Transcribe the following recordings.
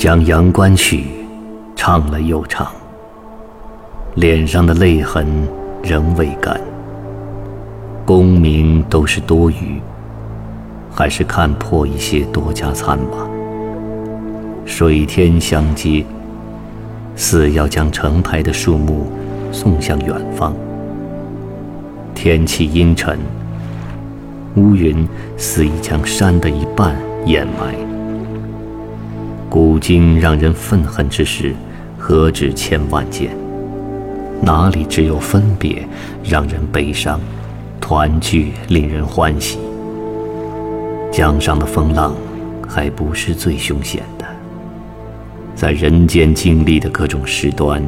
将阳关曲唱了又唱，脸上的泪痕仍未干。功名都是多余，还是看破一些多加餐吧。水天相接，似要将成排的树木送向远方。天气阴沉，乌云似已将山的一半掩埋。古今让人愤恨之事，何止千万件？哪里只有分别让人悲伤，团聚令人欢喜？江上的风浪，还不是最凶险的。在人间经历的各种事端，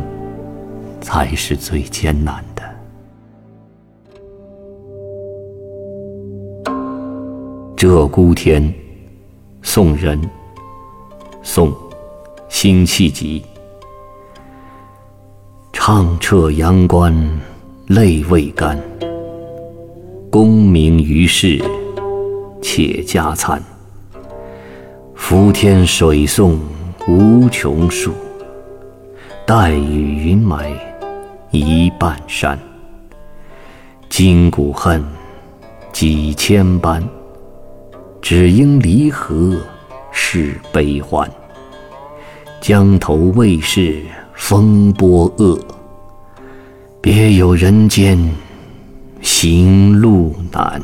才是最艰难的。鹧鸪天，宋人。宋，辛弃疾。唱彻阳关泪未干，功名于世且家餐。浮天水送无穷数，带雨云埋一半山。今古恨，几千般，只应离合。是悲欢，江头未是风波恶，别有人间行路难。